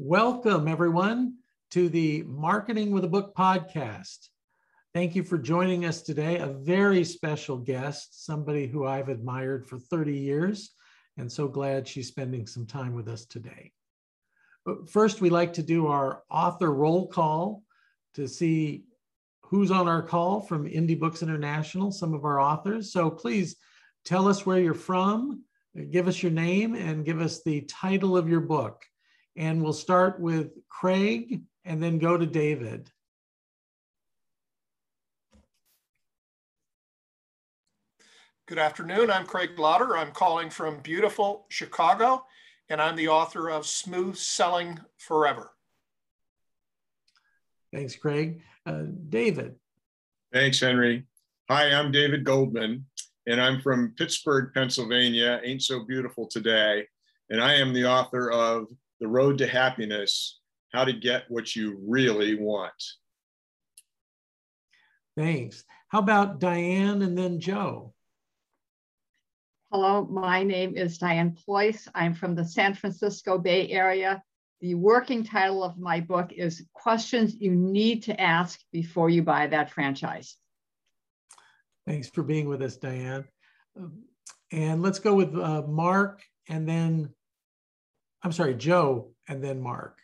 Welcome, everyone, to the Marketing with a Book podcast. Thank you for joining us today. A very special guest, somebody who I've admired for 30 years, and so glad she's spending some time with us today. But first, we like to do our author roll call to see who's on our call from Indie Books International, some of our authors. So please tell us where you're from, give us your name, and give us the title of your book. And we'll start with Craig and then go to David. Good afternoon. I'm Craig Lauder. I'm calling from beautiful Chicago, and I'm the author of Smooth Selling Forever. Thanks, Craig. Uh, David. Thanks, Henry. Hi, I'm David Goldman, and I'm from Pittsburgh, Pennsylvania. Ain't so beautiful today. And I am the author of The Road to Happiness How to Get What You Really Want. Thanks. How about Diane and then Joe? Hello, my name is Diane Ployce. I'm from the San Francisco Bay Area. The working title of my book is Questions You Need to Ask Before You Buy That Franchise. Thanks for being with us, Diane. Um, and let's go with uh, Mark and then, I'm sorry, Joe and then Mark.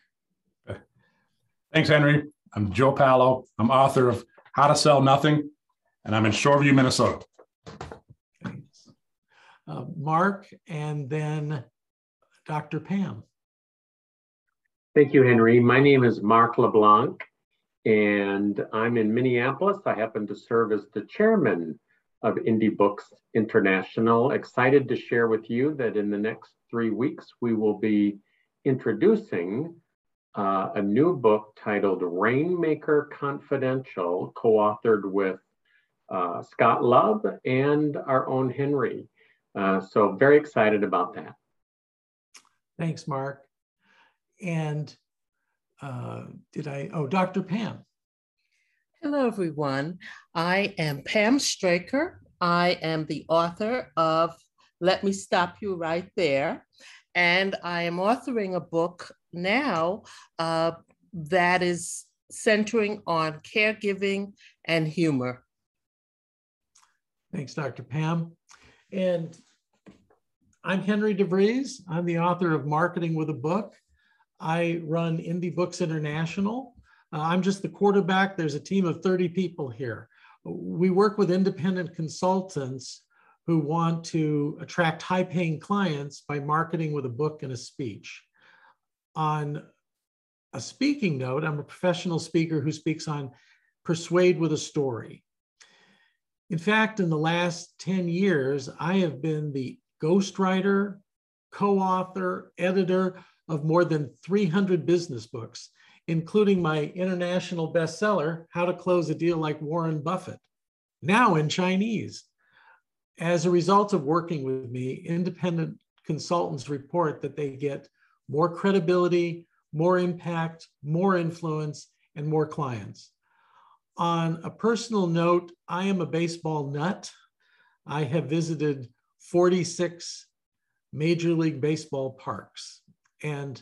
Thanks, Henry. I'm Joe Palo. I'm author of How to Sell Nothing, and I'm in Shoreview, Minnesota. Thanks. Uh, Mark and then Dr. Pam. Thank you, Henry. My name is Mark LeBlanc, and I'm in Minneapolis. I happen to serve as the chairman of Indie Books International. Excited to share with you that in the next three weeks, we will be introducing uh, a new book titled Rainmaker Confidential, co authored with uh, Scott Love and our own Henry. Uh, so, very excited about that. Thanks, Mark. And uh, did I, oh, Dr. Pam. Hello, everyone. I am Pam Straker. I am the author of Let Me Stop You Right There. And I am authoring a book now uh, that is centering on caregiving and humor. Thanks, Dr. Pam. And I'm Henry DeVries. I'm the author of Marketing with a Book. I run Indie Books International. Uh, I'm just the quarterback. There's a team of 30 people here. We work with independent consultants who want to attract high paying clients by marketing with a book and a speech. On a speaking note, I'm a professional speaker who speaks on persuade with a story. In fact, in the last 10 years, I have been the ghostwriter, co author, editor of more than 300 business books, including my international bestseller, How to Close a Deal Like Warren Buffett, now in Chinese. As a result of working with me, independent consultants report that they get more credibility, more impact, more influence, and more clients. On a personal note, I am a baseball nut. I have visited 46 Major League Baseball parks. And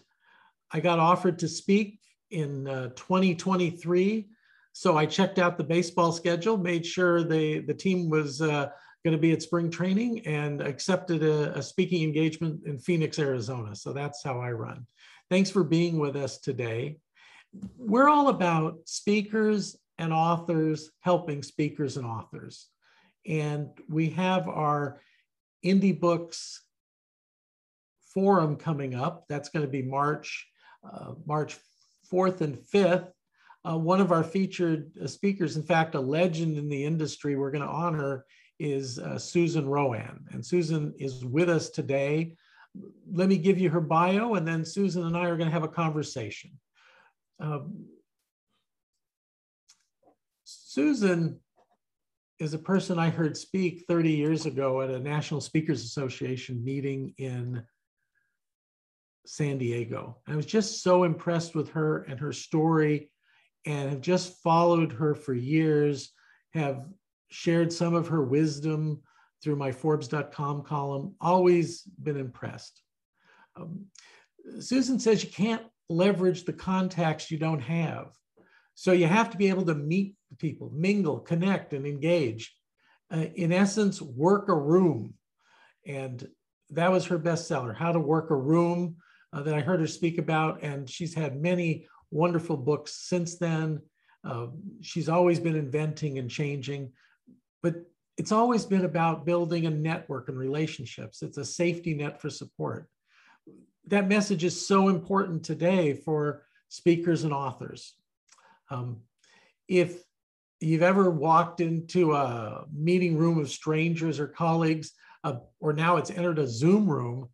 I got offered to speak in uh, 2023. So I checked out the baseball schedule, made sure the, the team was uh, going to be at spring training, and accepted a, a speaking engagement in Phoenix, Arizona. So that's how I run. Thanks for being with us today. We're all about speakers and authors helping speakers and authors. And we have our Indie Books forum coming up. That's going to be March, uh, March 4th and 5th. Uh, one of our featured uh, speakers, in fact, a legend in the industry we're going to honor is uh, Susan RoAne. And Susan is with us today. Let me give you her bio, and then Susan and I are going to have a conversation. Um, Susan is a person I heard speak 30 years ago at a National Speakers Association meeting in San Diego. I was just so impressed with her and her story and have just followed her for years, have shared some of her wisdom through my Forbes.com column, always been impressed. Um, Susan says you can't leverage the contacts you don't have. So you have to be able to meet people, mingle, connect, and engage. Uh, in essence, work a room. And that was her bestseller, How to Work a Room, uh, that I heard her speak about. And she's had many wonderful books since then. Uh, she's always been inventing and changing, but it's always been about building a network and relationships. It's a safety net for support. That message is so important today for speakers and authors. Um, if you've ever walked into a meeting room of strangers or colleagues, uh, or now it's entered a Zoom room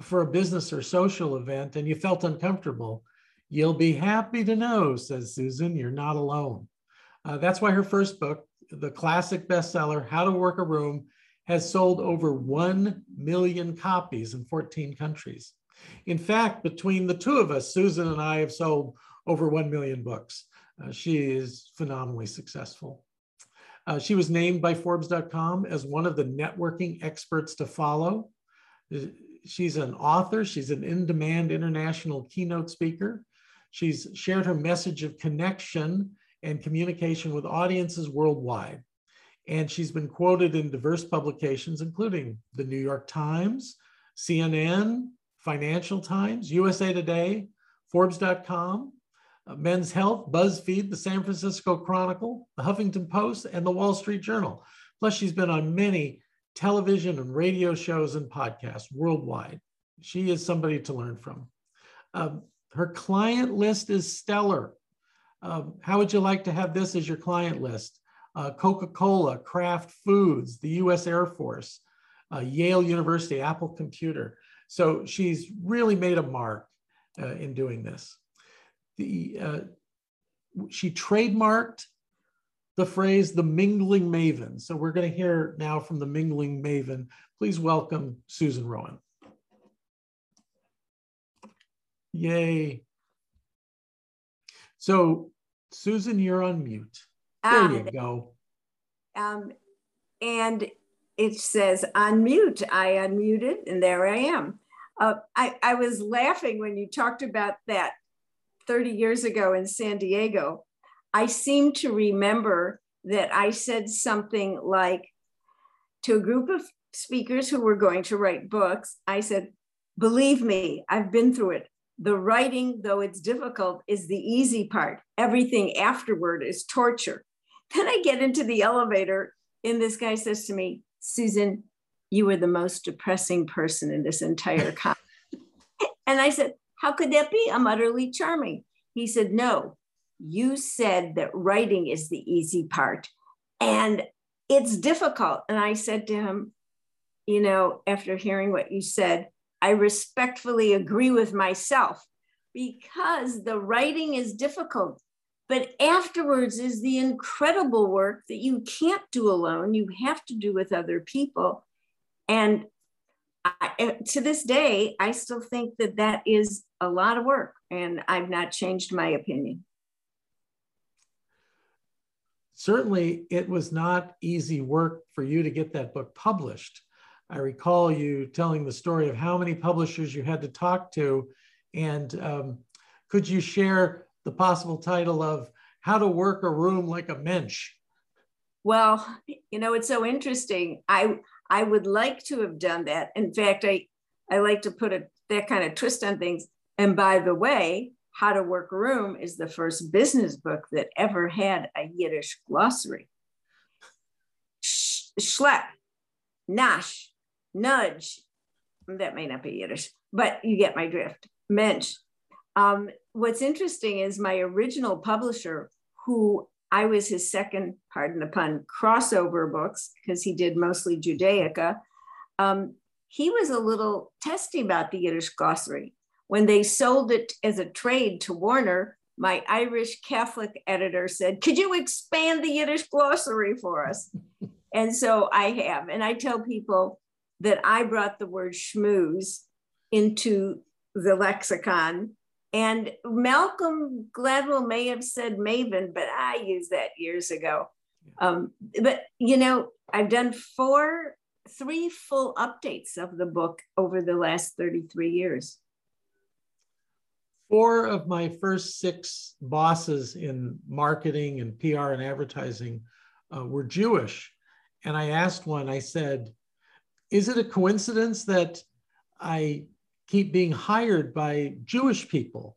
for a business or social event and you felt uncomfortable, you'll be happy to know, says Susan, you're not alone. Uh, that's why her first book, the classic bestseller, How to Work a Room, has sold over 1 million copies in 14 countries. In fact, between the two of us, Susan and I have sold over 1 million books. Uh, she is phenomenally successful. Uh, she was named by Forbes.com as one of the networking experts to follow. Uh, she's an author, she's an in demand international keynote speaker. She's shared her message of connection and communication with audiences worldwide. And she's been quoted in diverse publications, including the New York Times, CNN, Financial Times, USA Today, Forbes.com, uh, Men's Health, BuzzFeed, the San Francisco Chronicle, the Huffington Post, and the Wall Street Journal. Plus, she's been on many television and radio shows and podcasts worldwide. She is somebody to learn from. Um, her client list is stellar. Um, how would you like to have this as your client list? Uh, Coca-Cola, Kraft Foods, the US Air Force, uh, Yale University, Apple Computer. So she's really made a mark uh, in doing this the uh, she trademarked the phrase the mingling maven. So we're going to hear now from the mingling maven. Please welcome Susan RoAne. Yay. So Susan, you're on mute. There um, you go. Um, and it says unmute. I unmuted and there I am. Uh, I, I was laughing when you talked about that 30 years ago in San Diego, I seem to remember that I said something like to a group of speakers who were going to write books, I said, Believe me, I've been through it. The writing, though it's difficult, is the easy part. Everything afterward is torture. Then I get into the elevator, and this guy says to me, Susan, you are the most depressing person in this entire conference. and I said, how could that be? I'm utterly charming. He said, No, you said that writing is the easy part and it's difficult. And I said to him, You know, after hearing what you said, I respectfully agree with myself because the writing is difficult. But afterwards is the incredible work that you can't do alone. You have to do with other people. And I, eh, to this day, I still think that that is a lot of work, and I've not changed my opinion. Certainly, it was not easy work for you to get that book published. I recall you telling the story of how many publishers you had to talk to. And um, could you share the possible title of How to Work a Room Like a Mensch? Well, you know, it's so interesting. I I would like to have done that. In fact, I, I like to put a, that kind of twist on things. And by the way, How to Work a Room is the first business book that ever had a Yiddish glossary. Schlep, nash, nudge. That may not be Yiddish, but you get my drift. Mensch. Um, what's interesting is my original publisher, who I was his second, pardon the pun, crossover books because he did mostly Judaica. Um, he was a little testy about the Yiddish glossary. When they sold it as a trade to Warner, my Irish Catholic editor said, Could you expand the Yiddish glossary for us? and so I have. And I tell people that I brought the word schmooze into the lexicon and Malcolm Gladwell may have said Maven, but I used that years ago. Um, but you know, I've done four, three full updates of the book over the last 33 years. four of my first six bosses in marketing and PR and advertising uh, were Jewish. And I asked one, I said, Is it a coincidence that I keep being hired by Jewish people?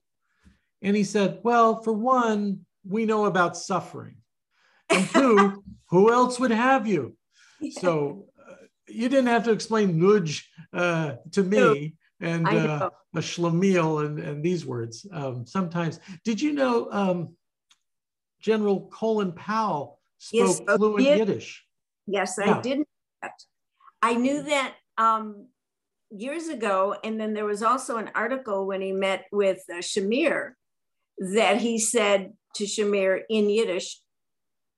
And he said, Well, for one, we know about suffering. And two, who else would have you? So uh, you didn't have to explain nudge uh, to me and uh, a schlemiel and, and these words. Um, sometimes, did you know um, General Colin Powell spoke yes, fluent Yiddish? Yes, yeah. I did. I knew that um, years ago, and then there was also an article when he met with uh, Shamir that he said to Shamir in Yiddish,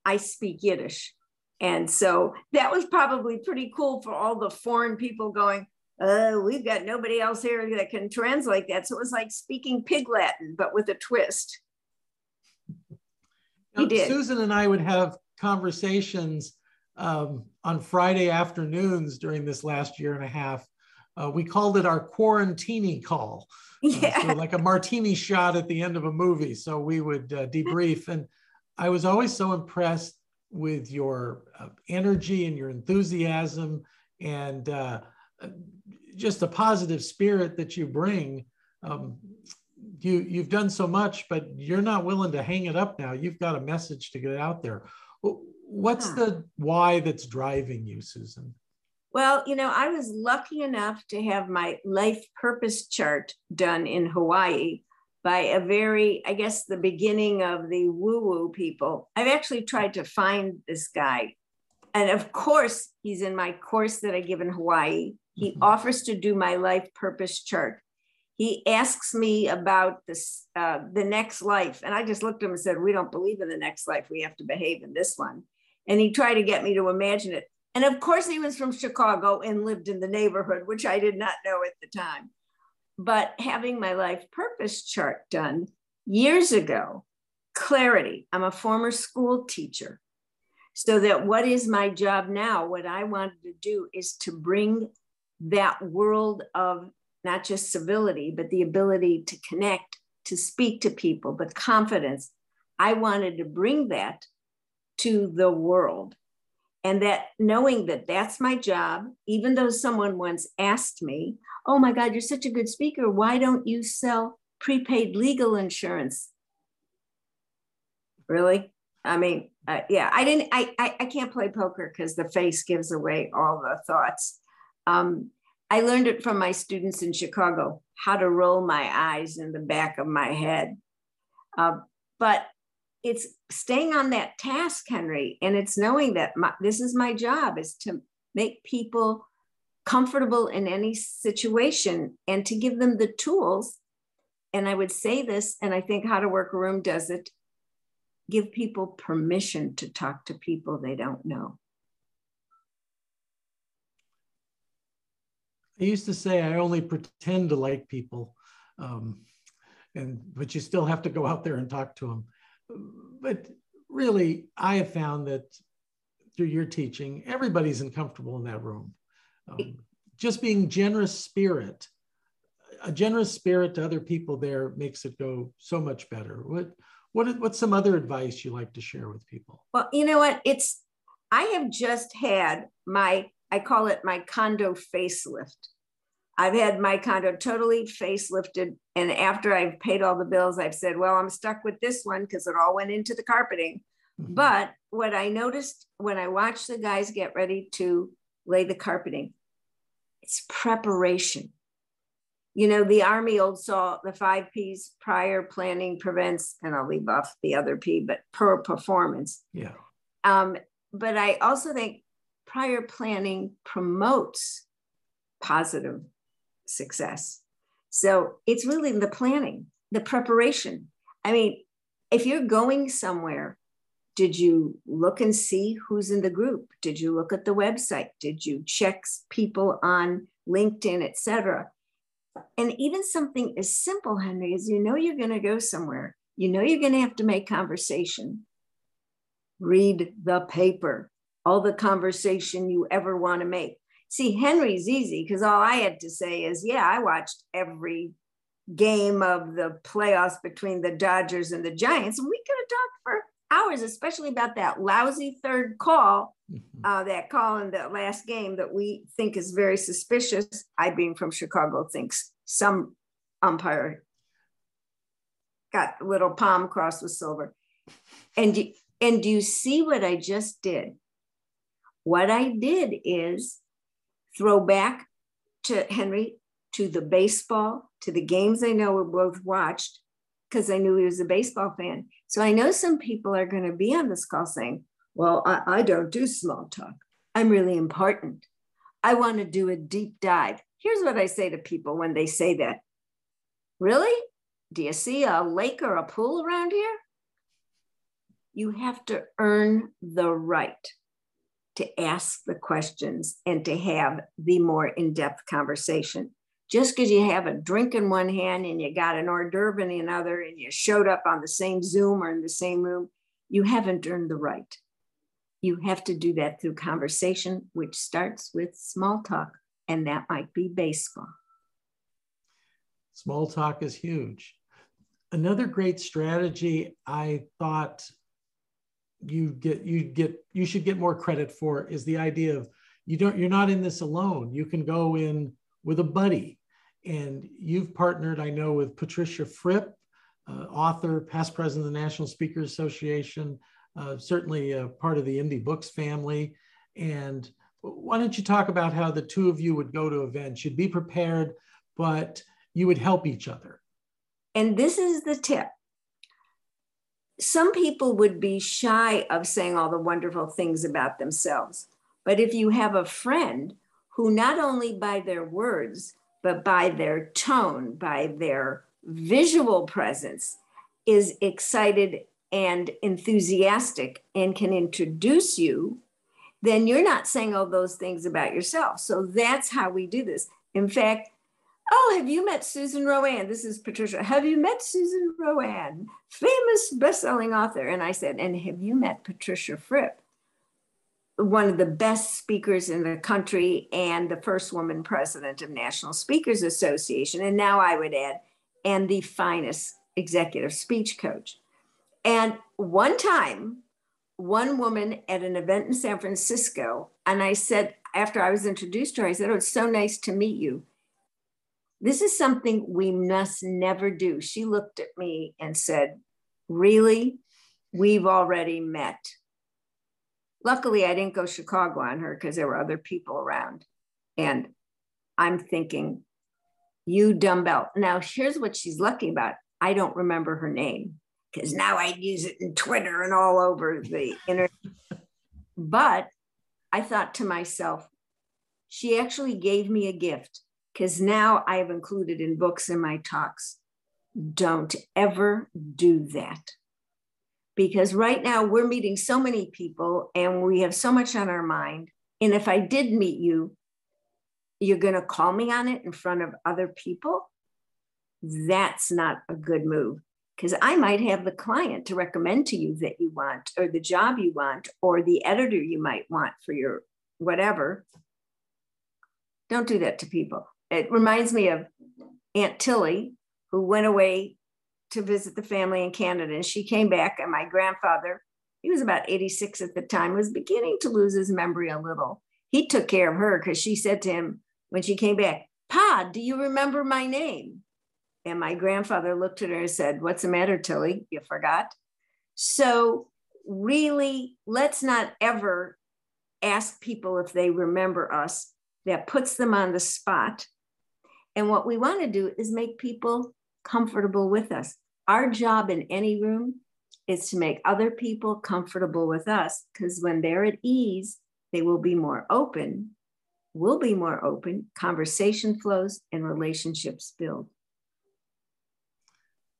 I speak Yiddish. And so that was probably pretty cool for all the foreign people going, uh, we've got nobody else here that can translate that. So it was like speaking pig Latin, but with a twist. He did. Susan and I would have conversations um, on Friday afternoons during this last year and a half. Uh, we called it our quarantini call. Yeah. Uh, so like a martini shot at the end of a movie. So we would uh, debrief. And I was always so impressed with your uh, energy and your enthusiasm and uh, just a positive spirit that you bring. Um, you you've done so much, but you're not willing to hang it up now. You've got a message to get out there. What's the why that's driving you, Susan? Well, you know, I was lucky enough to have my life purpose chart done in Hawaii by a very, I guess, the beginning of the woo woo people. I've actually tried to find this guy. And of course, he's in my course that I give in Hawaii. He mm-hmm. offers to do my life purpose chart. He asks me about this, uh, the next life. And I just looked at him and said, We don't believe in the next life. We have to behave in this one. And he tried to get me to imagine it. And of course, he was from Chicago and lived in the neighborhood, which I did not know at the time. But having my life purpose chart done years ago, clarity. I'm a former school teacher. So that what is my job now? What I wanted to do is to bring that world of not just civility, but the ability to connect, to speak to people, the confidence. I wanted to bring that to the world. And that knowing that that's my job, even though someone once asked me, oh my God, you're such a good speaker. Why don't you sell prepaid legal insurance? Really? I mean, uh, yeah, I didn't, I, I, I can't play poker because the face gives away all the thoughts. Um, I learned it from my students in Chicago, how to roll my eyes in the back of my head. Uh, but it's staying on that task, Henry, and it's knowing that my, this is my job is to make people comfortable in any situation and to give them the tools. And I would say this, and I think How to Work a Room does it give people permission to talk to people they don't know. I used to say I only pretend to like people, um, and but you still have to go out there and talk to them. But really, I have found that through your teaching, everybody's uncomfortable in that room. Um, just being generous spirit, a generous spirit to other people there makes it go so much better. What what what's some other advice you like to share with people? Well, you know what? It's I have just had my I call it my condo facelift. I've had my condo totally facelifted. And after I've paid all the bills, I've said, well, I'm stuck with this one because it all went into the carpeting. Mm-hmm. But what I noticed when I watched the guys get ready to lay the carpeting. It's preparation. You know, the Army old saw the five P's prior planning prevents, and I'll leave off the other P, but per performance. Yeah. Um, but I also think prior planning promotes positive success. So it's really the planning, the preparation. I mean, if you're going somewhere did you look and see who's in the group? Did you look at the website? Did you check people on LinkedIn, etc.? And even something as simple, Henry, as you know you're going to go somewhere, you know you're going to have to make conversation. Read the paper, all the conversation you ever want to make. See, Henry's easy because all I had to say is, yeah, I watched every game of the playoffs between the Dodgers and the Giants. And we could have talked for hours, especially about that lousy third call, mm-hmm. uh, that call in the last game that we think is very suspicious. I, being from Chicago, thinks some umpire got a little palm crossed with silver. And and do you see what I just did? What I did is throw back to Henry, to the baseball, to the games I know we both watched, because I knew he was a baseball fan. So I know some people are going to be on this call saying, Well, I, I don't do small talk. I'm really important. I want to do a deep dive. Here's what I say to people when they say that Really? Do you see a lake or a pool around here? You have to earn the right to ask the questions and to have the more in depth conversation just because you have a drink in one hand and you got an hors d'oeuvre in another and you showed up on the same Zoom or in the same room, you haven't earned the right. You have to do that through conversation, which starts with small talk, and that might be baseball. Small talk is huge. Another great strategy I thought you get you get you should get more credit for is the idea of you don't you're not in this alone. You can go in with a buddy. And you've partnered, I know, with Patricia Fripp, uh, author, past president of the National Speakers Association, uh, certainly part of the Indie Books family. And why don't you talk about how the two of you would go to events? You'd be prepared, but you would help each other. And this is the tip. Some people would be shy of saying all the wonderful things about themselves. But if you have a friend who not only by their words, but by their tone, by their visual presence, is excited and enthusiastic and can introduce you, then you're not saying all those things about yourself. So that's how we do this. In fact, oh, have you met Susan RoAne? This is Patricia. Have you met Susan RoAne, famous best-selling author? And I said, and have you met Patricia Fripp? one of the best speakers in the country and the first woman president of National Speakers Association. And now I would add, and the finest executive speech coach. And one time, one woman at an event in San Francisco, and I said, after I was introduced to her, I said, Oh, it's so nice to meet you. This is something we must never do. She looked at me and said, Really? We've already met. Luckily, I didn't go Chicago on her because there were other people around. And I'm thinking, you dumbbell. Now, here's what she's lucky about. I don't remember her name because now I'd use it in Twitter and all over the internet. but I thought to myself, she actually gave me a gift because now I have included in books in my talks. Don't ever do that because right now we're meeting so many people and we have so much on our mind. And if I did meet you, you're going to call me on it in front of other people. That's not a good move because I might have the client to recommend to you that you want, or the job you want, or the editor you might want for your whatever. Don't do that to people. It reminds me of Aunt Tilly, who went away to visit the family in Canada. And she came back, and my grandfather, he was about 86 at the time, was beginning to lose his memory a little. He took care of her because she said to him when she came back, Pa, do you remember my name? And my grandfather looked at her and said, What's the matter, Tilly? You forgot? So, really, let's not ever ask people if they remember us. That puts them on the spot. And what we want to do is make people comfortable with us. Our job in any room is to make other people comfortable with us because when they're at ease, they will be more open, will be more open, conversation flows, and relationships build.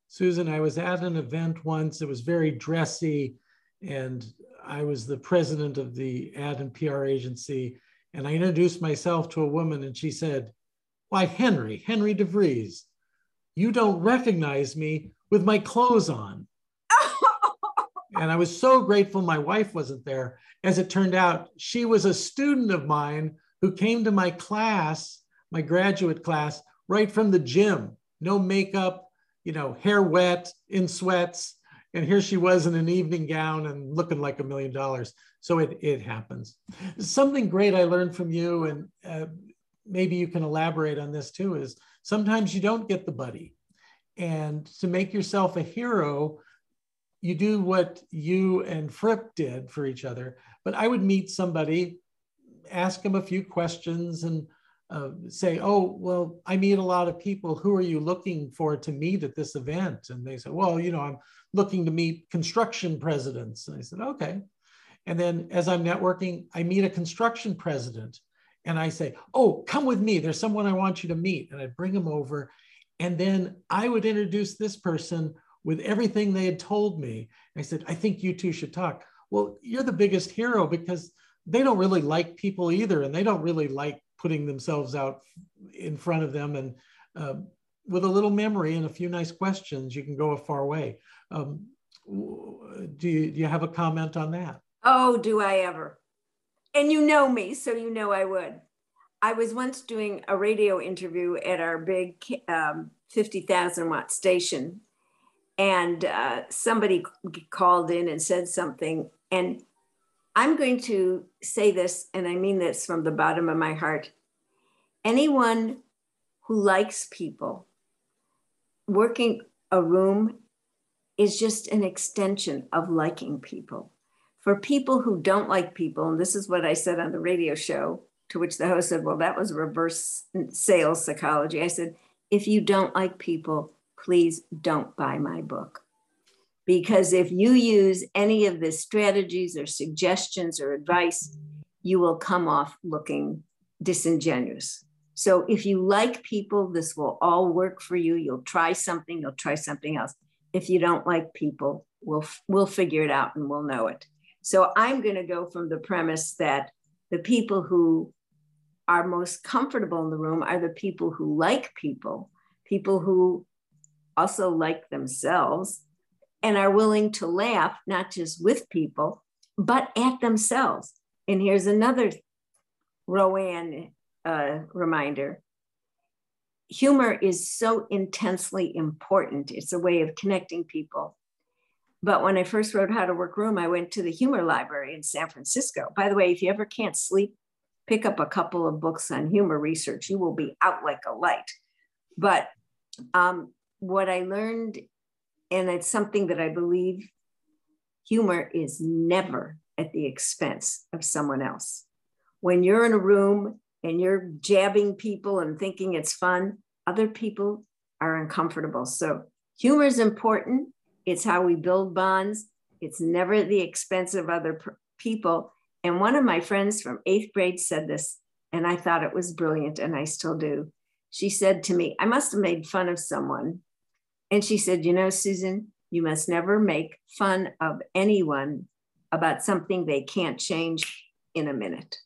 Susan, I was at an event once, it was very dressy, and I was the president of the ad and PR agency. And I introduced myself to a woman, and she said, Why, Henry, Henry DeVries you don't recognize me with my clothes on. and I was so grateful my wife wasn't there. As it turned out, she was a student of mine who came to my class, my graduate class, right from the gym. no makeup, you know, hair wet, in sweats, and here she was in an evening gown and looking like a million dollars. So it, it happens. Something great I learned from you, and uh, maybe you can elaborate on this too, is sometimes you don't get the buddy. And to make yourself a hero, you do what you and Fripp did for each other. But I would meet somebody, ask them a few questions, and uh, say, "Oh, well, I meet a lot of people. Who are you looking for to meet at this event?" And they say, "Well, you know, I'm looking to meet construction presidents." And I said, "Okay." And then as I'm networking, I meet a construction president, and I say, "Oh, come with me. There's someone I want you to meet." And I'd bring them over, and then I would introduce this person with everything they had told me. I said, "I think you two should talk." Well, you're the biggest hero because they don't really like people either, and they don't really like putting themselves out in front of them. And uh, with a little memory and a few nice questions, you can go a far way. Um, do, you, do you have a comment on that? Oh, do I ever? And you know me, so you know I would. I was once doing a radio interview at our big um, 50,000 watt station, and uh, somebody called in and said something. And I'm going to say this, and I mean this from the bottom of my heart. Anyone who likes people, working a room is just an extension of liking people. For people who don't like people, and this is what I said on the radio show, to which the host said, Well, that was reverse sales psychology. I said, If you don't like people, please don't buy my book. Because if you use any of the strategies or suggestions or advice, you will come off looking disingenuous. So if you like people, this will all work for you. You'll try something, you'll try something else. If you don't like people, we'll we'll figure it out and we'll know it. So I'm going to go from the premise that the people who are most comfortable in the room are the people who like people, people who also like themselves and are willing to laugh, not just with people, but at themselves. And here's another RoAne uh, reminder humor is so intensely important. It's a way of connecting people. But when I first wrote How to Work Room, I went to the Humor Library in San Francisco. By the way, if you ever can't sleep, pick up a couple of books on humor research. You will be out like a light. But um, what I learned and it's something that I believe humor is never at the expense of someone else. When you're in a room and you're jabbing people and thinking it's fun, other people are uncomfortable. So humor is important. It's how we build bonds. It's never at the expense of other people. And one of my friends from eighth grade said this, and I thought it was brilliant, and I still do. She said to me, I must have made fun of someone and she said, You know, Susan, you must never make fun of anyone about something they can't change in a minute.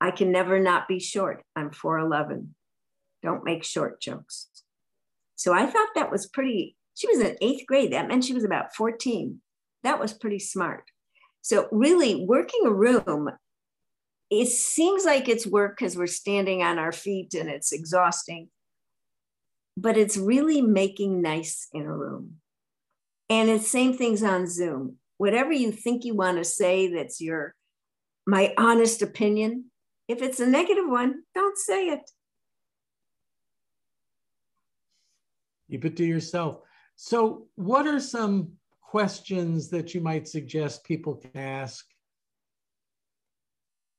I can never not be short. I'm 4'11. Don't make short jokes. So I thought that was pretty, she was in eighth grade. That meant she was about 14. That was pretty smart. So, really, working a room, it seems like it's work because we're standing on our feet and it's exhausting but it's really making nice in a room. And it's same things on Zoom. Whatever you think you want to say that's your my honest opinion, if it's a negative one, don't say it. Keep it to yourself. So, what are some questions that you might suggest people can ask?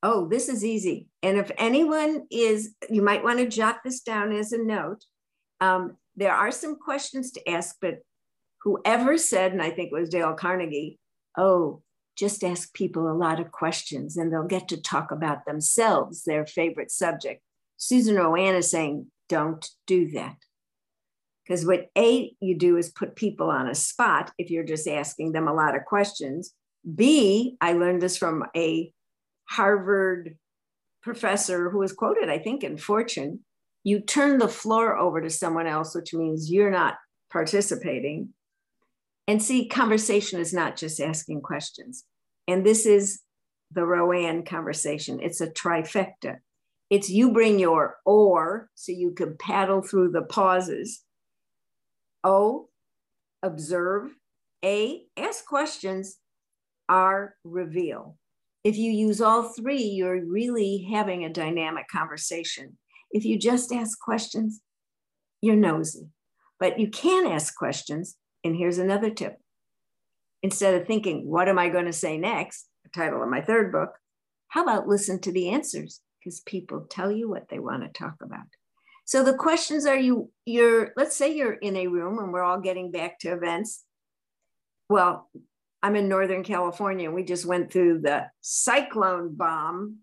Oh, this is easy. And if anyone is, you might want to jot this down as a note. Um, there are some questions to ask, but whoever said, and I think it was Dale Carnegie, oh, just ask people a lot of questions and they'll get to talk about themselves, their favorite subject. Susan RoAne is saying, don't do that. Because what A, you do is put people on a spot if you're just asking them a lot of questions. B, I learned this from a Harvard professor who was quoted, I think, in Fortune you turn the floor over to someone else, which means you're not participating. And see, conversation is not just asking questions. And this is the RoAne conversation. It's a trifecta. It's you bring your oar so you can paddle through the pauses. O, observe. A, ask questions. R, reveal. If you use all three, you're really having a dynamic conversation. If you just ask questions, you're nosy. But you can ask questions. And here's another tip instead of thinking, what am I going to say next? The title of my third book. How about listen to the answers? Because people tell you what they want to talk about. So the questions are you, you're, let's say you're in a room and we're all getting back to events. Well, I'm in Northern California and we just went through the cyclone bomb.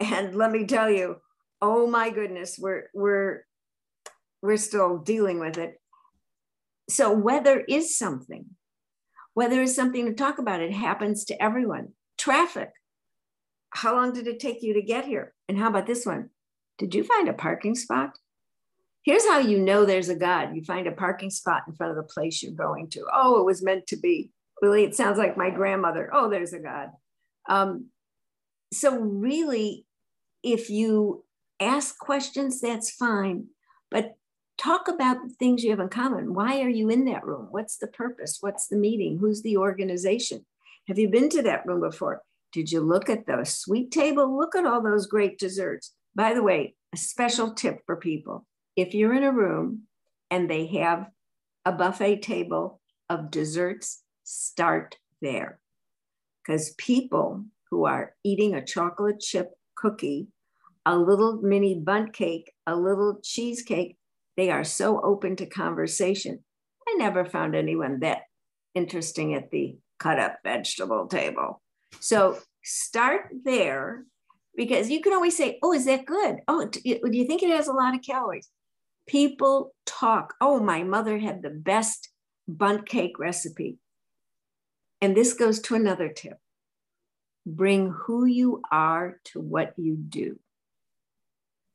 And let me tell you, oh my goodness, we're we're we're still dealing with it. So weather is something. Weather is something to talk about. It happens to everyone. Traffic. How long did it take you to get here? And how about this one? Did you find a parking spot? Here's how you know there's a God. You find a parking spot in front of the place you're going to. Oh, it was meant to be. Really, it sounds like my grandmother. Oh, there's a God. Um, so, really, if you ask questions, that's fine. But talk about the things you have in common. Why are you in that room? What's the purpose? What's the meeting? Who's the organization? Have you been to that room before? Did you look at the sweet table? Look at all those great desserts. By the way, a special tip for people if you're in a room and they have a buffet table of desserts, start there. Because people who are eating a chocolate chip cookie, a little mini bundt cake, a little cheesecake, they are so open to conversation. I never found anyone that interesting at the cut up vegetable table. So start there because you can always say, Oh, is that good? Oh, do you think it has a lot of calories? People talk. Oh, my mother had the best bundt cake recipe. And this goes to another tip bring who you are to what you do.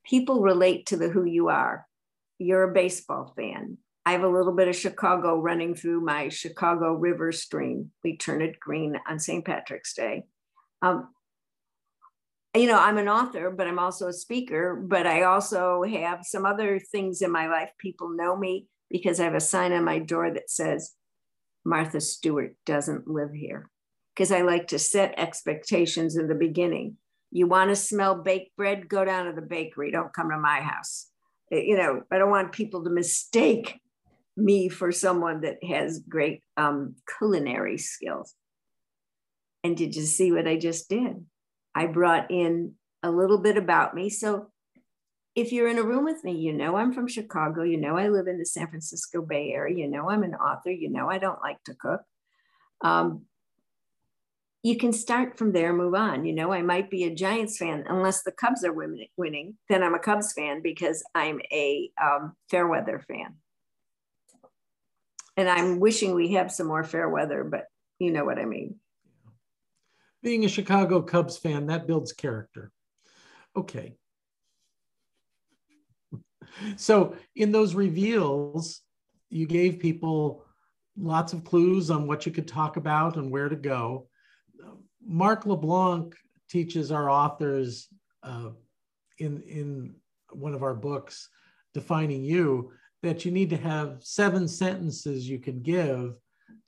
People relate to the who you are. You're a baseball fan. I have a little bit of Chicago running through my Chicago River stream. We turn it green on St. Patrick's Day. Um, you know, I'm an author, but I'm also a speaker, but I also have some other things in my life. People know me because I have a sign on my door that says, Martha Stewart doesn't live here. Because I like to set expectations in the beginning. You want to smell baked bread? Go down to the bakery. Don't come to my house. Eh, you know, I don't want people to mistake me for someone that has great um, culinary skills. And did you see what I just did? I brought in a little bit about me. So if you're in a room with me, you know I'm from Chicago, you know I live in the San Francisco Bay Area, you know I'm an author, you know I don't like to cook. Um, you can start from there, move on. You know, I might be a Giants fan unless the Cubs are winning. Then I'm a Cubs fan because I'm a um, fair weather fan. And I'm wishing we have some more fair weather, but you know what I mean being a Chicago Cubs fan, that builds character. Okay. So in those reveals, you gave people lots of clues on what you could talk about and where to go. Mark LeBlanc teaches our authors uh, in, in one of our books, Defining You, that you need to have seven sentences you can give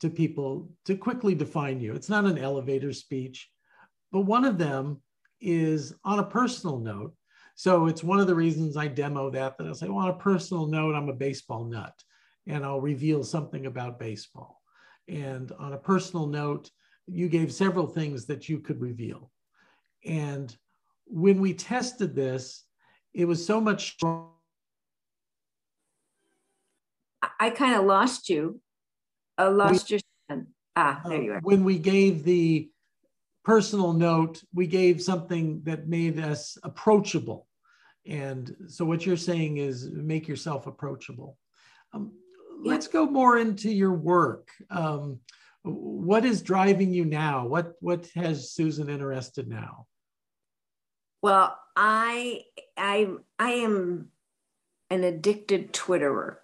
to people to quickly define you. It's not an elevator speech, but one of them is on a personal note. So it's one of the reasons I demo that, that I say, well, on a personal note, I'm a baseball nut and I'll reveal something about baseball. And on a personal note, you gave several things that you could reveal. And when we tested this, it was so much I kind of lost you. I lost we, your ah, there you are. When we gave the personal note, we gave something that made us approachable. And so what you're saying is make yourself approachable. Um, let's go more into your work. Um, what is driving you now? What what has Susan interested now? Well, I I I am an addicted Twitterer.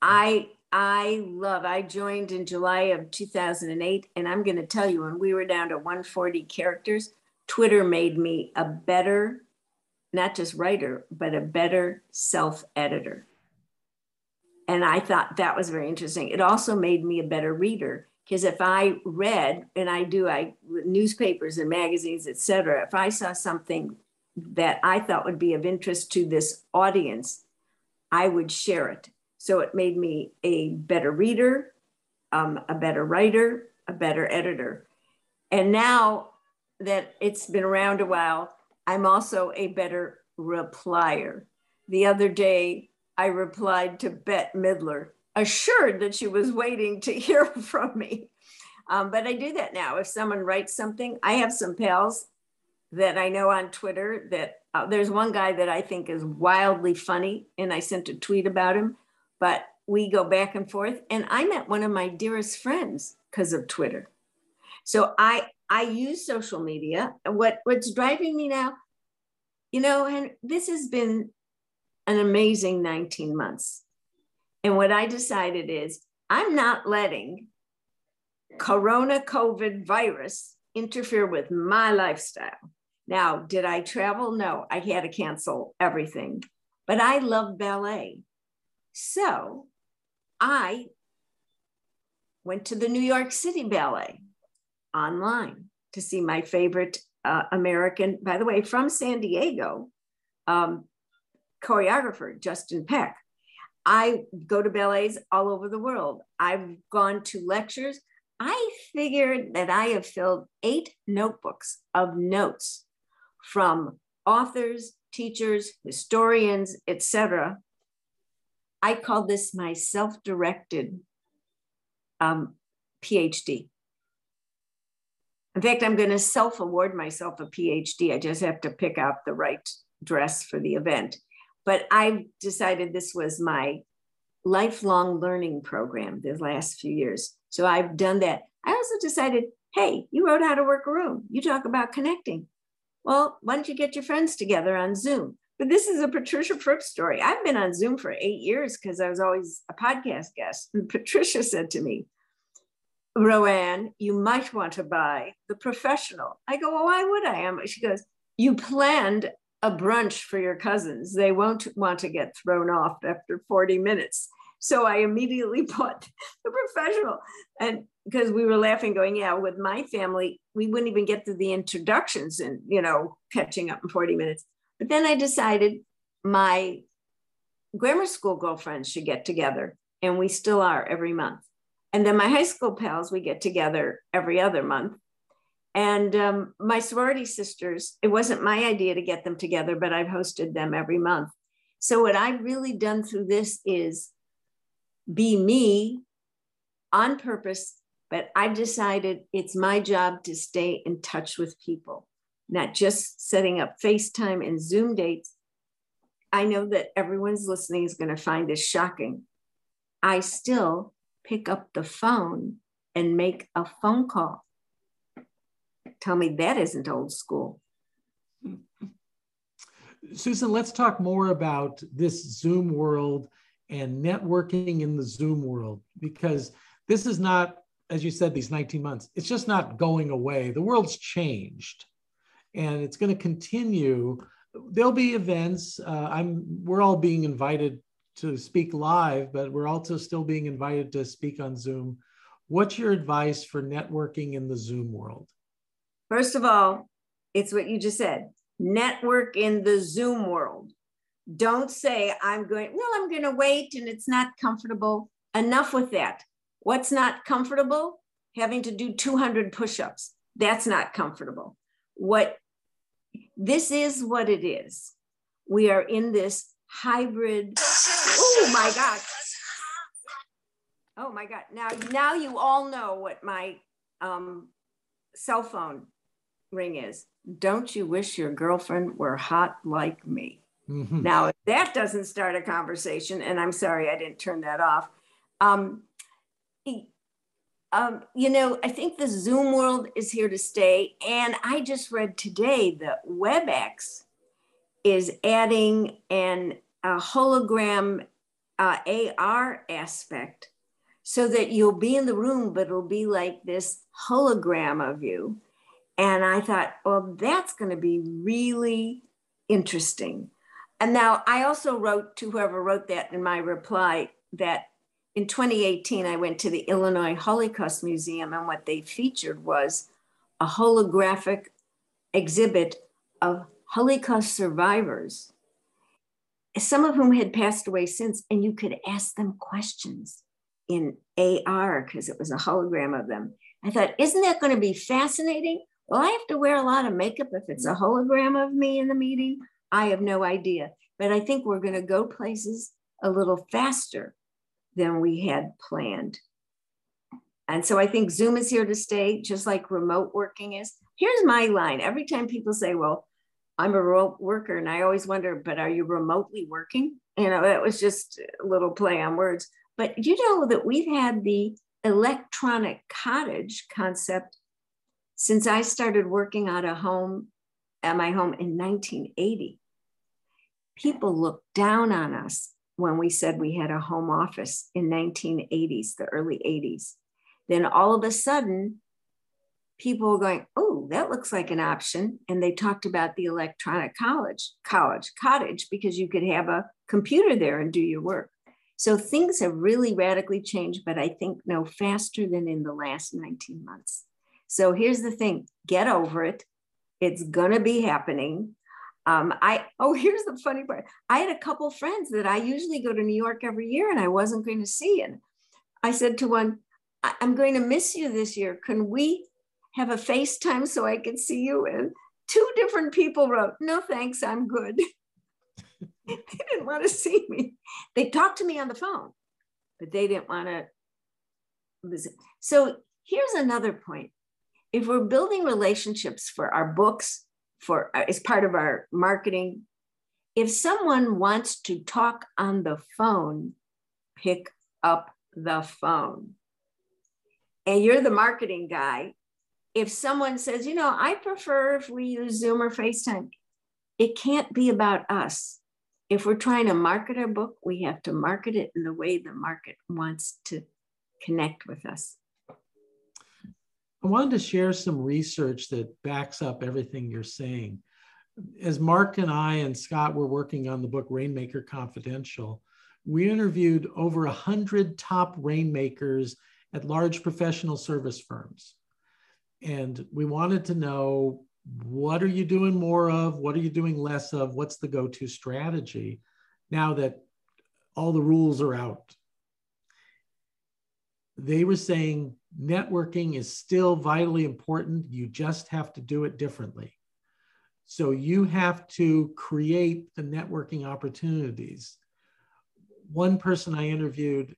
I I love, I joined in July of 2008. And I'm going to tell you, when we were down to 140 characters, Twitter made me a better not just writer, but a better self editor. And I thought that was very interesting. It also made me a better reader because if I read, and I do, I newspapers and magazines, etc. If I saw something that I thought would be of interest to this audience, I would share it. So it made me a better reader, um, a better writer, a better editor. And now that it's been around a while, I'm also a better replier. The other day, I replied to Bette Midler, assured that she was waiting to hear from me. Um, but I do that now. If someone writes something, I have some pals that I know on Twitter that uh, there's one guy that I think is wildly funny, and I sent a tweet about him, but we go back and forth. And I met one of my dearest friends because of Twitter. So I I use social media. What what's driving me now, you know, and this has been an amazing 19 months. And what I decided is I'm not letting corona COVID virus interfere with my lifestyle. Now, did I travel? No, I had to cancel everything, but I love ballet. So I went to the New York City Ballet online to see my favorite uh, American, by the way, from San Diego, um, choreographer, Justin Peck. I go to ballets all over the world. I've gone to lectures. I figured that I have filled eight notebooks of notes from authors, teachers, historians, etc. I call this my self-directed um, PhD. In fact, I'm going to self-award myself a PhD. I just have to pick out the right dress for the event. But I've decided this was my lifelong learning program the last few years. So I've done that. I also decided, hey, you wrote how to work a room. You talk about connecting. Well, why don't you get your friends together on Zoom? But this is a Patricia Fripp story. I've been on Zoom for eight years because I was always a podcast guest. And Patricia said to me, RoAne, you might want to buy the professional. I go, well, why would I? Am She goes, you planned a brunch for your cousins. They won't want to get thrown off after 40 minutes. So I immediately bought the professional. And because we were laughing, going, yeah, with my family, we wouldn't even get to the introductions and, you know, catching up in 40 minutes. But then I decided my grammar school girlfriends should get together. And we still are every month. And then my high school pals, we get together every other month. And um, my sorority sisters, it wasn't my idea to get them together, but I've hosted them every month. So, what I've really done through this is be me on purpose, but I've decided it's my job to stay in touch with people, not just setting up FaceTime and Zoom dates. I know that everyone's listening is going to find this shocking. I still pick up the phone and make a phone call. Tell me that isn't old school. Susan, let's talk more about this Zoom world and networking in the Zoom world because this is not, as you said, these 19 months, it's just not going away. The world's changed and it's going to continue. There'll be events. Uh, I'm, we're all being invited to speak live, but we're also still being invited to speak on Zoom. What's your advice for networking in the Zoom world? First of all, it's what you just said network in the Zoom world. Don't say, I'm going, well, I'm going to wait and it's not comfortable. Enough with that. What's not comfortable? Having to do 200 push ups. That's not comfortable. What this is what it is. We are in this hybrid. Oh my God. Oh my God. Now, now you all know what my um, cell phone ring is don't you wish your girlfriend were hot like me? Mm-hmm. Now, if that doesn't start a conversation, and I'm sorry I didn't turn that off. Um, um, you know, I think the Zoom world is here to stay. And I just read today that WebEx is adding an a hologram uh, AR aspect so that you'll be in the room, but it'll be like this hologram of you. And I thought, well, that's going to be really interesting. And now I also wrote to whoever wrote that in my reply that in 2018, I went to the Illinois Holocaust Museum, and what they featured was a holographic exhibit of Holocaust survivors, some of whom had passed away since, and you could ask them questions in AR because it was a hologram of them. I thought, isn't that going to be fascinating? Well, I have to wear a lot of makeup if it's a hologram of me in the meeting. I have no idea. But I think we're going to go places a little faster than we had planned. And so I think Zoom is here to stay, just like remote working is. Here's my line every time people say, Well, I'm a remote worker, and I always wonder, but are you remotely working? You know, that was just a little play on words. But you know that we've had the electronic cottage concept since I started working out of home at my home in 1980. People looked down on us when we said we had a home office in 1980s, the early 80s. Then all of a sudden, people were going, "Oh, that looks like an option," and they talked about the electronic college, college cottage, because you could have a computer there and do your work. So things have really radically changed, but I think no faster than in the last 19 months. So here's the thing: get over it. It's gonna be happening. Um, I oh, here's the funny part. I had a couple friends that I usually go to New York every year, and I wasn't going to see. And I said to one, "I'm going to miss you this year. Can we have a FaceTime so I can see you?" And two different people wrote, "No, thanks. I'm good." they didn't want to see me. They talked to me on the phone, but they didn't want to visit. So here's another point. If we're building relationships for our books for uh, as part of our marketing. If someone wants to talk on the phone, pick up the phone. And you're the marketing guy. If someone says, you know, I prefer if we use Zoom or FaceTime, it can't be about us. If we're trying to market our book, we have to market it in the way the market wants to connect with us. I wanted to share some research that backs up everything you're saying. As Mark and I and Scott were working on the book Rainmaker Confidential, we interviewed over 100 top rainmakers at large professional service firms. And we wanted to know what are you doing more of? What are you doing less of? What's the go to strategy now that all the rules are out? They were saying networking is still vitally important. You just have to do it differently. So you have to create the networking opportunities. One person I interviewed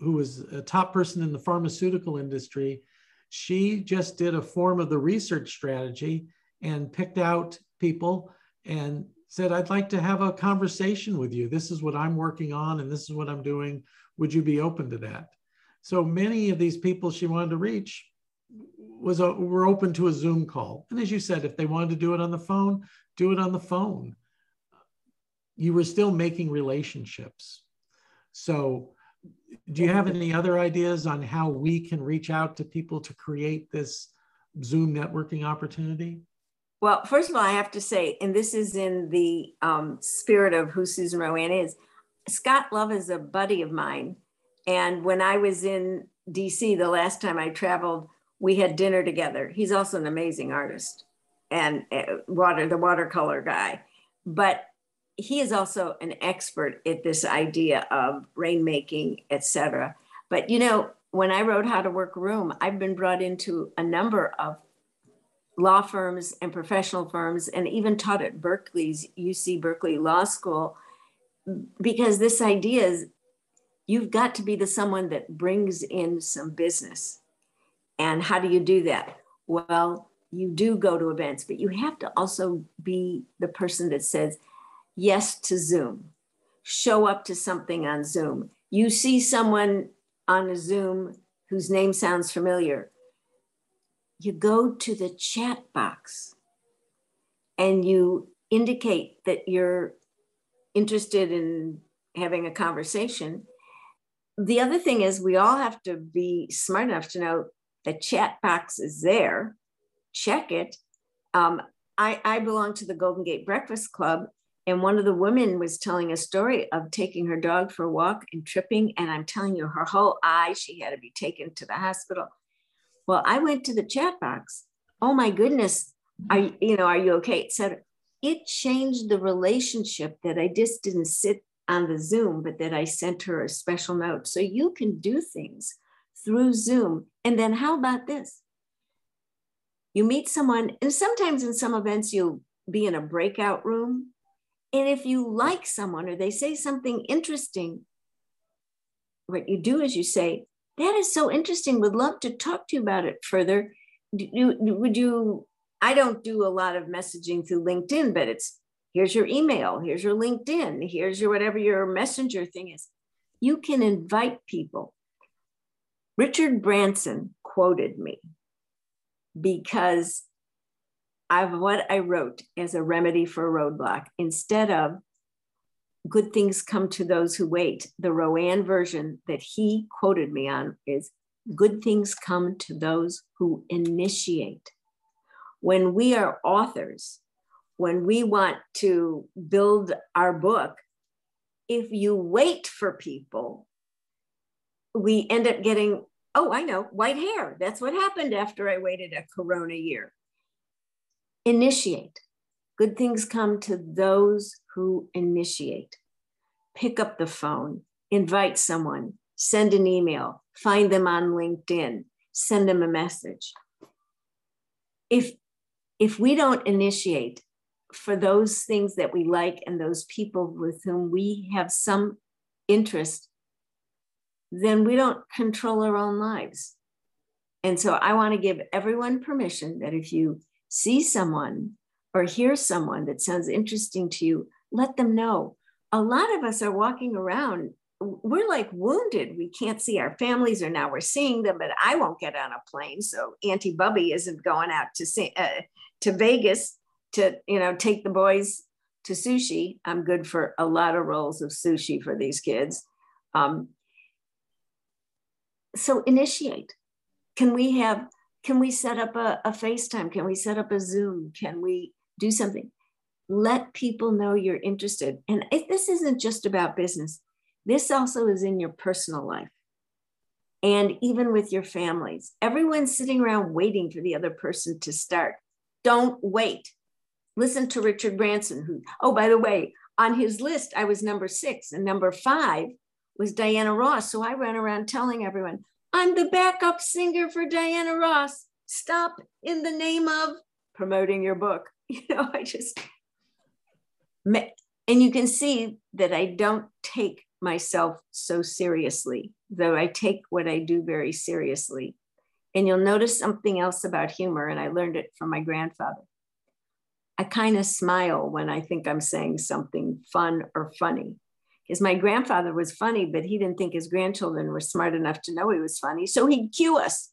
who was a top person in the pharmaceutical industry, she just did a form of the research strategy and picked out people and said, I'd like to have a conversation with you. This is what I'm working on and this is what I'm doing. Would you be open to that? So many of these people she wanted to reach was a, were open to a Zoom call. And as you said, if they wanted to do it on the phone, do it on the phone. You were still making relationships. So do you have any other ideas on how we can reach out to people to create this Zoom networking opportunity? Well, first of all, I have to say, and this is in the um, spirit of who Susan RoAne is, Scott Love is a buddy of mine and when I was in DC the last time I traveled, we had dinner together. He's also an amazing artist and uh, water the watercolor guy, but he is also an expert at this idea of rainmaking, etc. But you know, when I wrote How to Work Room, I've been brought into a number of law firms and professional firms, and even taught at Berkeley's UC Berkeley Law School, because this idea is you've got to be the someone that brings in some business. And how do you do that? Well, you do go to events, but you have to also be the person that says yes to Zoom. Show up to something on Zoom. You see someone on a Zoom whose name sounds familiar. You go to the chat box and you indicate that you're interested in having a conversation the other thing is we all have to be smart enough to know the chat box is there check it um, I, I belong to the Golden Gate Breakfast Club, and one of the women was telling a story of taking her dog for a walk and tripping. And I'm telling you, her whole eye, she had to be taken to the hospital. Well, I went to the chat box. Oh my goodness, are you know, are you okay? Said it changed the relationship that I just didn't sit on the Zoom, but that I sent her a special note. So you can do things through Zoom. And then how about this? You meet someone, and sometimes in some events, you'll be in a breakout room. And if you like someone or they say something interesting, what you do is you say, That is so interesting. Would love to talk to you about it further. Do, would you? I don't do a lot of messaging through LinkedIn, but it's here's your email, here's your LinkedIn, here's your whatever your messenger thing is. You can invite people. Richard Branson quoted me because of what I wrote as a remedy for a roadblock. Instead of good things come to those who wait, the RoAne version that he quoted me on is good things come to those who initiate. When we are authors, when we want to build our book, if you wait for people, we end up getting, oh, I know, white hair. That's what happened after I waited a corona year. Initiate. Good things come to those who initiate. Pick up the phone, invite someone, send an email, find them on LinkedIn, send them a message. If if we don't initiate for those things that we like and those people with whom we have some interest, then we don't control our own lives. And so I want to give everyone permission that if you see someone or hear someone that sounds interesting to you, let them know. A lot of us are walking around, we're like wounded. We can't see our families, or now we're seeing them, but I won't get on a plane. So Auntie Bubby isn't going out to see, uh, to Vegas to you know take the boys to sushi. I'm good for a lot of rolls of sushi for these kids. Um, so initiate. Can we have? Can we set up a, a FaceTime? Can we set up a Zoom? Can we do something? Let people know you're interested. And if this isn't just about business. This also is in your personal life and even with your families. Everyone's sitting around waiting for the other person to start. Don't wait. Listen to Richard Branson, who, oh, by the way, on his list, I was number six, and number five was Diana Ross. So I ran around telling everyone, I'm the backup singer for Diana Ross. Stop in the name of promoting your book. You know, I just, and you can see that I don't take myself so seriously, though I take what I do very seriously. And you'll notice something else about humor, and I learned it from my grandfather. I kind of smile when I think I'm saying something fun or funny. Because my grandfather was funny, but he didn't think his grandchildren were smart enough to know he was funny. So he'd cue us.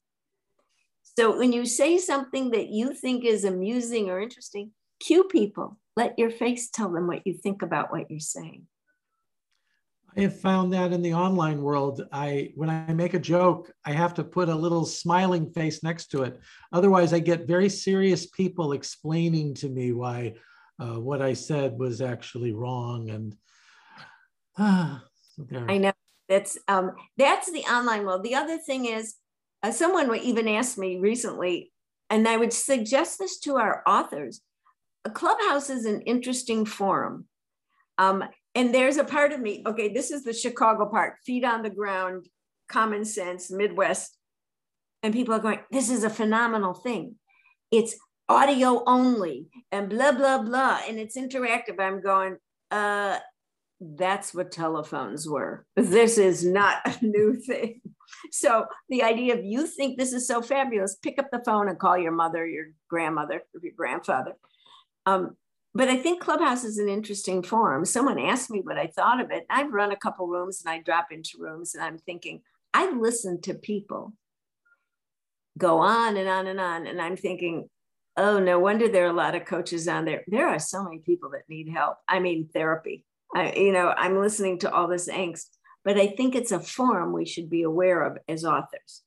So when you say something that you think is amusing or interesting, cue people. Let your face tell them what you think about what you're saying. I have found that in the online world, I when I make a joke, I have to put a little smiling face next to it. Otherwise, I get very serious people explaining to me why uh, what I said was actually wrong. And so I know that's um, that's the online world. The other thing is, uh, someone even asked me recently, and I would suggest this to our authors. A clubhouse is an interesting forum. Um, and there's a part of me, okay, this is the Chicago part, feet on the ground, common sense, Midwest. And people are going, this is a phenomenal thing. It's audio only and blah, blah, blah. And it's interactive. I'm going, uh, that's what telephones were. This is not a new thing. So the idea of you think this is so fabulous, pick up the phone and call your mother, your grandmother, your grandfather. Um, but I think Clubhouse is an interesting forum. Someone asked me what I thought of it. I've run a couple rooms and I drop into rooms and I'm thinking, I listen to people go on and on and on. And I'm thinking, oh, no wonder there are a lot of coaches on there. There are so many people that need help. I mean, therapy. I, you know, I'm listening to all this angst, but I think it's a forum we should be aware of as authors.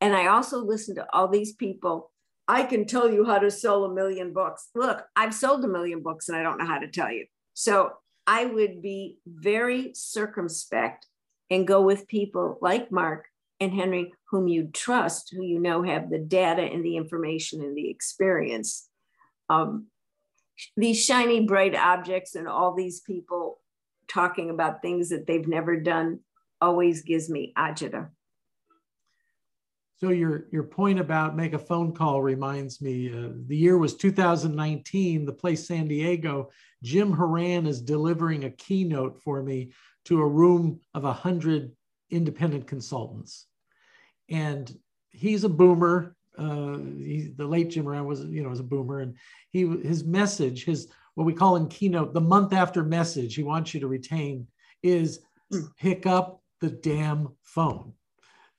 And I also listen to all these people I can tell you how to sell a million books. Look, I've sold a million books and I don't know how to tell you. So I would be very circumspect and go with people like Mark and Henry, whom you trust, who you know have the data and the information and the experience. Um, these shiny, bright objects and all these people talking about things that they've never done always gives me agita. So your your point about make a phone call reminds me. Uh, the year was 2019. The place San Diego. Jim Horan is delivering a keynote for me to a room of a hundred independent consultants, and he's a boomer. Uh, he, the late Jim Horan was you know was a boomer, and he his message, his what we call in keynote, the month after message he wants you to retain is pick up the damn phone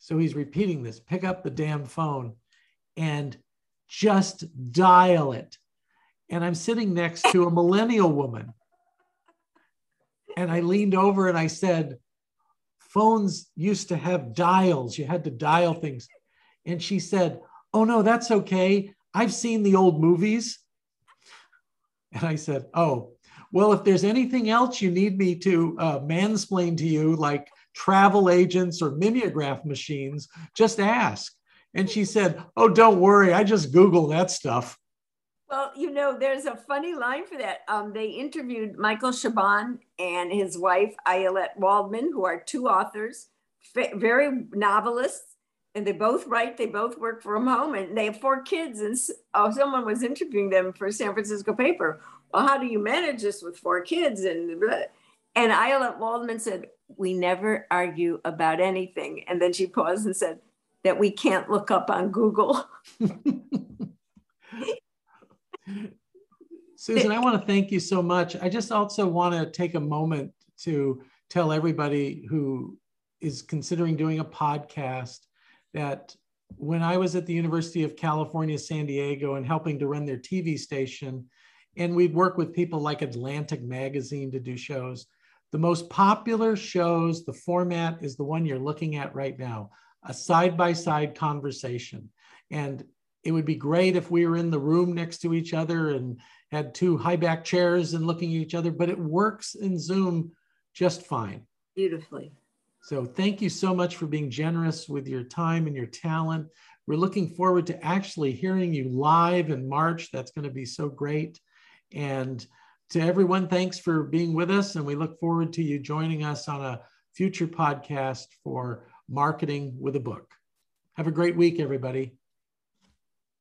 so he's repeating this pick up the damn phone and just dial it. And I'm sitting next to a millennial woman. And I leaned over and I said, Phones used to have dials. You had to dial things. And she said, Oh, no, that's okay. I've seen the old movies. And I said, Oh, well, if there's anything else you need me to uh, mansplain to you, like travel agents or mimeograph machines, just ask. And she said, Oh, don't worry. I just Google that stuff. Well, you know, there's a funny line for that. Um, they interviewed Michael Chabon and his wife, Ayelet Waldman, who are two authors, very novelists, and they both write, they both work from home, and they have four kids. And oh, someone was interviewing them for San Francisco paper. Well, how do you manage this with four kids? And, and Ayelet Waldman said, we never argue about anything. And then she paused and said that we can't look up on Google. Susan, I want to thank you so much. I just also want to take a moment to tell everybody who is considering doing a podcast that when I was at the University of California, San Diego, and helping to run their TV station, and we'd work with people like Atlantic Magazine to do shows. The most popular shows, the format is the one you're looking at right now, a side-by-side conversation. And it would be great if we were in the room next to each other and had two high back chairs and looking at each other, but it works in Zoom just fine. Beautifully. So thank you so much for being generous with your time and your talent. We're looking forward to actually hearing you live in March. That's going to be so great. And to everyone, thanks for being with us. And we look forward to you joining us on a future podcast for marketing with a book. Have a great week, everybody.